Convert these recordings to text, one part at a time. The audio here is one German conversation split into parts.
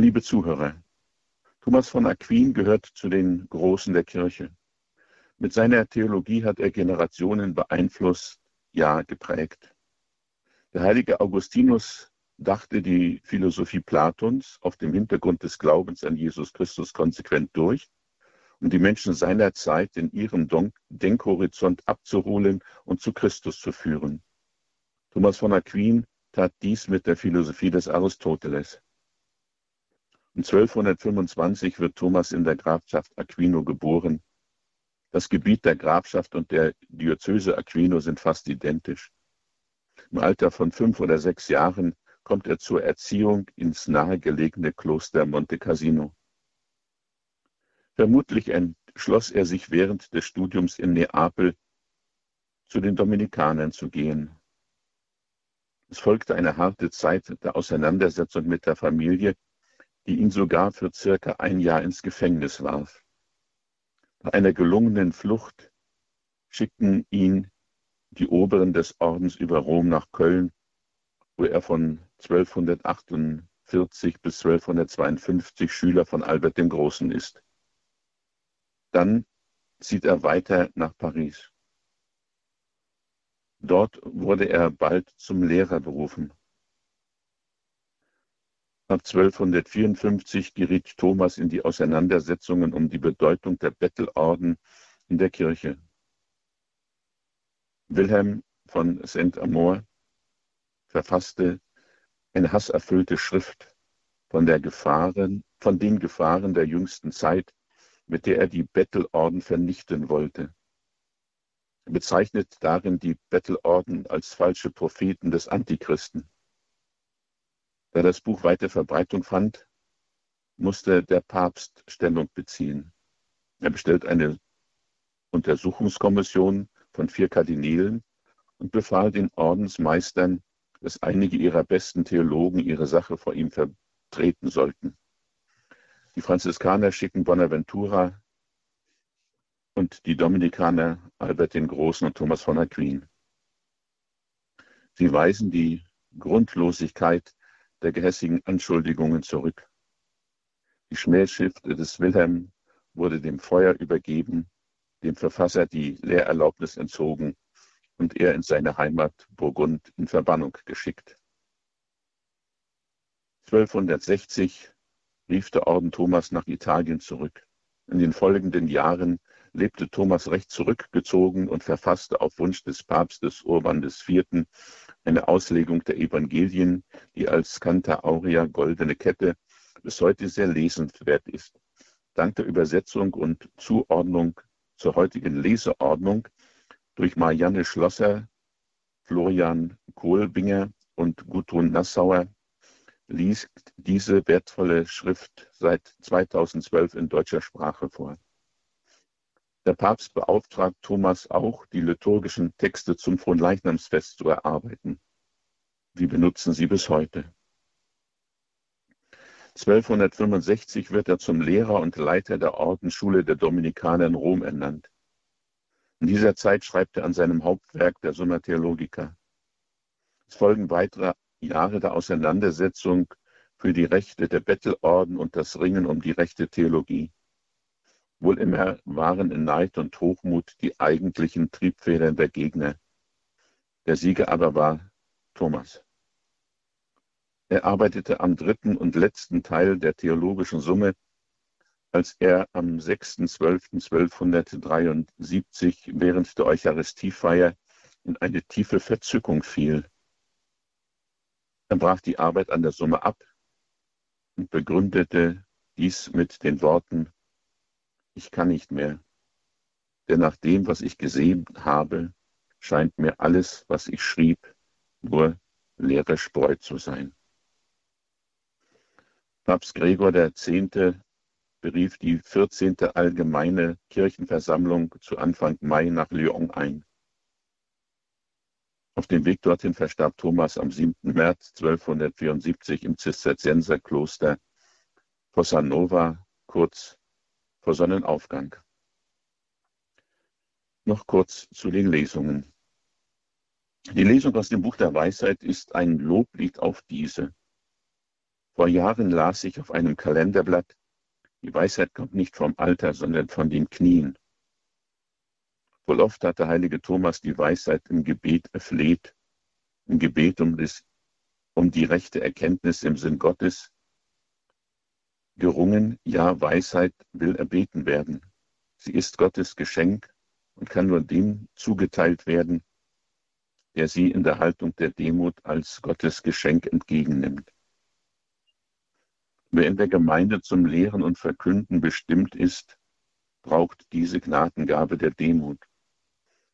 Liebe Zuhörer, Thomas von Aquin gehört zu den Großen der Kirche. Mit seiner Theologie hat er Generationen beeinflusst, ja geprägt. Der heilige Augustinus dachte die Philosophie Platons auf dem Hintergrund des Glaubens an Jesus Christus konsequent durch, um die Menschen seiner Zeit in ihrem Denkhorizont abzuholen und zu Christus zu führen. Thomas von Aquin tat dies mit der Philosophie des Aristoteles. Um 1225 wird Thomas in der Grafschaft Aquino geboren. Das Gebiet der Grafschaft und der Diözese Aquino sind fast identisch. Im Alter von fünf oder sechs Jahren kommt er zur Erziehung ins nahegelegene Kloster Monte Cassino. Vermutlich entschloss er sich während des Studiums in Neapel zu den Dominikanern zu gehen. Es folgte eine harte Zeit der Auseinandersetzung mit der Familie, die ihn sogar für circa ein Jahr ins Gefängnis warf. Bei einer gelungenen Flucht schickten ihn die Oberen des Ordens über Rom nach Köln, wo er von 1248 bis 1252 Schüler von Albert dem Großen ist. Dann zieht er weiter nach Paris. Dort wurde er bald zum Lehrer berufen. Ab 1254 geriet Thomas in die Auseinandersetzungen um die Bedeutung der Bettelorden in der Kirche. Wilhelm von Saint-Amour verfasste eine hasserfüllte Schrift von, Gefahren, von den Gefahren der jüngsten Zeit, mit der er die Bettelorden vernichten wollte. Er bezeichnet darin die Bettelorden als falsche Propheten des Antichristen. Da das Buch weite Verbreitung fand, musste der Papst Stellung beziehen. Er bestellt eine Untersuchungskommission von vier Kardinälen und befahl den Ordensmeistern, dass einige ihrer besten Theologen ihre Sache vor ihm vertreten sollten. Die Franziskaner schicken Bonaventura und die Dominikaner Albert den Großen und Thomas von Aquin. Sie weisen die Grundlosigkeit der gehässigen Anschuldigungen zurück. Die Schmähschrift des Wilhelm wurde dem Feuer übergeben, dem Verfasser die Lehrerlaubnis entzogen und er in seine Heimat Burgund in Verbannung geschickt. 1260 rief der Orden Thomas nach Italien zurück. In den folgenden Jahren lebte Thomas recht zurückgezogen und verfasste auf Wunsch des Papstes Urban IV. Eine Auslegung der Evangelien, die als Canta Aurea goldene Kette bis heute sehr lesenswert ist. Dank der Übersetzung und Zuordnung zur heutigen Leseordnung durch Marianne Schlosser, Florian Kohlbinger und Gudrun Nassauer liest diese wertvolle Schrift seit 2012 in deutscher Sprache vor. Der Papst beauftragt Thomas auch, die liturgischen Texte zum Fronleichnamsfest zu erarbeiten. Wir benutzen sie bis heute. 1265 wird er zum Lehrer und Leiter der Ordensschule der Dominikaner in Rom ernannt. In dieser Zeit schreibt er an seinem Hauptwerk der Summa Theologica. Es folgen weitere Jahre der Auseinandersetzung für die Rechte der Bettelorden und das Ringen um die rechte Theologie. Wohl immer waren in Neid und Hochmut die eigentlichen Triebfedern der Gegner. Der Sieger aber war Thomas. Er arbeitete am dritten und letzten Teil der theologischen Summe, als er am 6.12.1273 während der Eucharistiefeier in eine tiefe Verzückung fiel. Er brach die Arbeit an der Summe ab und begründete dies mit den Worten, ich kann nicht mehr. Denn nach dem, was ich gesehen habe, scheint mir alles, was ich schrieb, nur leere Spreu zu sein. Papst Gregor X. berief die 14. Allgemeine Kirchenversammlung zu Anfang Mai nach Lyon ein. Auf dem Weg dorthin verstarb Thomas am 7. März 1274 im Zisterzienserkloster Fossa Nova, kurz vor Sonnenaufgang. Noch kurz zu den Lesungen. Die Lesung aus dem Buch der Weisheit ist ein Loblied auf diese. Vor Jahren las ich auf einem Kalenderblatt, die Weisheit kommt nicht vom Alter, sondern von den Knien. Wohl oft hat der heilige Thomas die Weisheit im Gebet erfleht, im Gebet um, das, um die rechte Erkenntnis im Sinn Gottes gerungen, ja, Weisheit will erbeten werden. Sie ist Gottes Geschenk und kann nur dem zugeteilt werden, der sie in der Haltung der Demut als Gottes Geschenk entgegennimmt. Wer in der Gemeinde zum Lehren und Verkünden bestimmt ist, braucht diese Gnadengabe der Demut,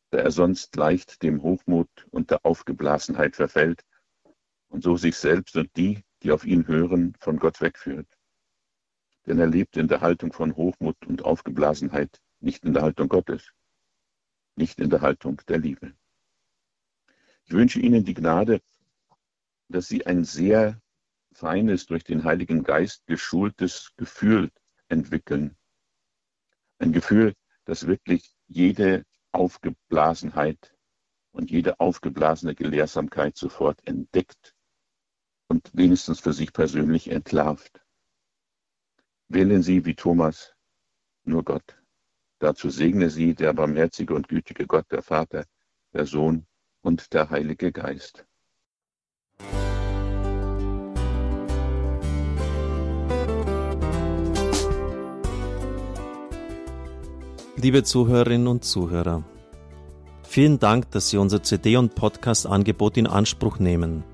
da er sonst leicht dem Hochmut und der Aufgeblasenheit verfällt und so sich selbst und die, die auf ihn hören, von Gott wegführt. Denn er lebt in der Haltung von Hochmut und Aufgeblasenheit, nicht in der Haltung Gottes, nicht in der Haltung der Liebe. Ich wünsche Ihnen die Gnade, dass Sie ein sehr feines, durch den Heiligen Geist geschultes Gefühl entwickeln. Ein Gefühl, das wirklich jede Aufgeblasenheit und jede aufgeblasene Gelehrsamkeit sofort entdeckt und wenigstens für sich persönlich entlarvt. Wählen Sie wie Thomas nur Gott. Dazu segne Sie der barmherzige und gütige Gott, der Vater, der Sohn und der Heilige Geist. Liebe Zuhörerinnen und Zuhörer, vielen Dank, dass Sie unser CD- und Podcast-Angebot in Anspruch nehmen.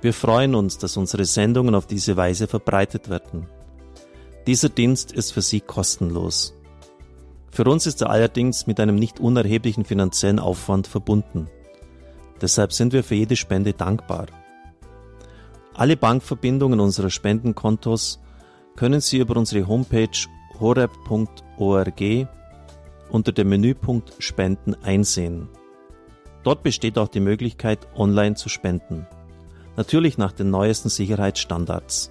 Wir freuen uns, dass unsere Sendungen auf diese Weise verbreitet werden. Dieser Dienst ist für Sie kostenlos. Für uns ist er allerdings mit einem nicht unerheblichen finanziellen Aufwand verbunden. Deshalb sind wir für jede Spende dankbar. Alle Bankverbindungen unserer Spendenkontos können Sie über unsere Homepage horeb.org unter dem Menüpunkt Spenden einsehen. Dort besteht auch die Möglichkeit, online zu spenden. Natürlich nach den neuesten Sicherheitsstandards.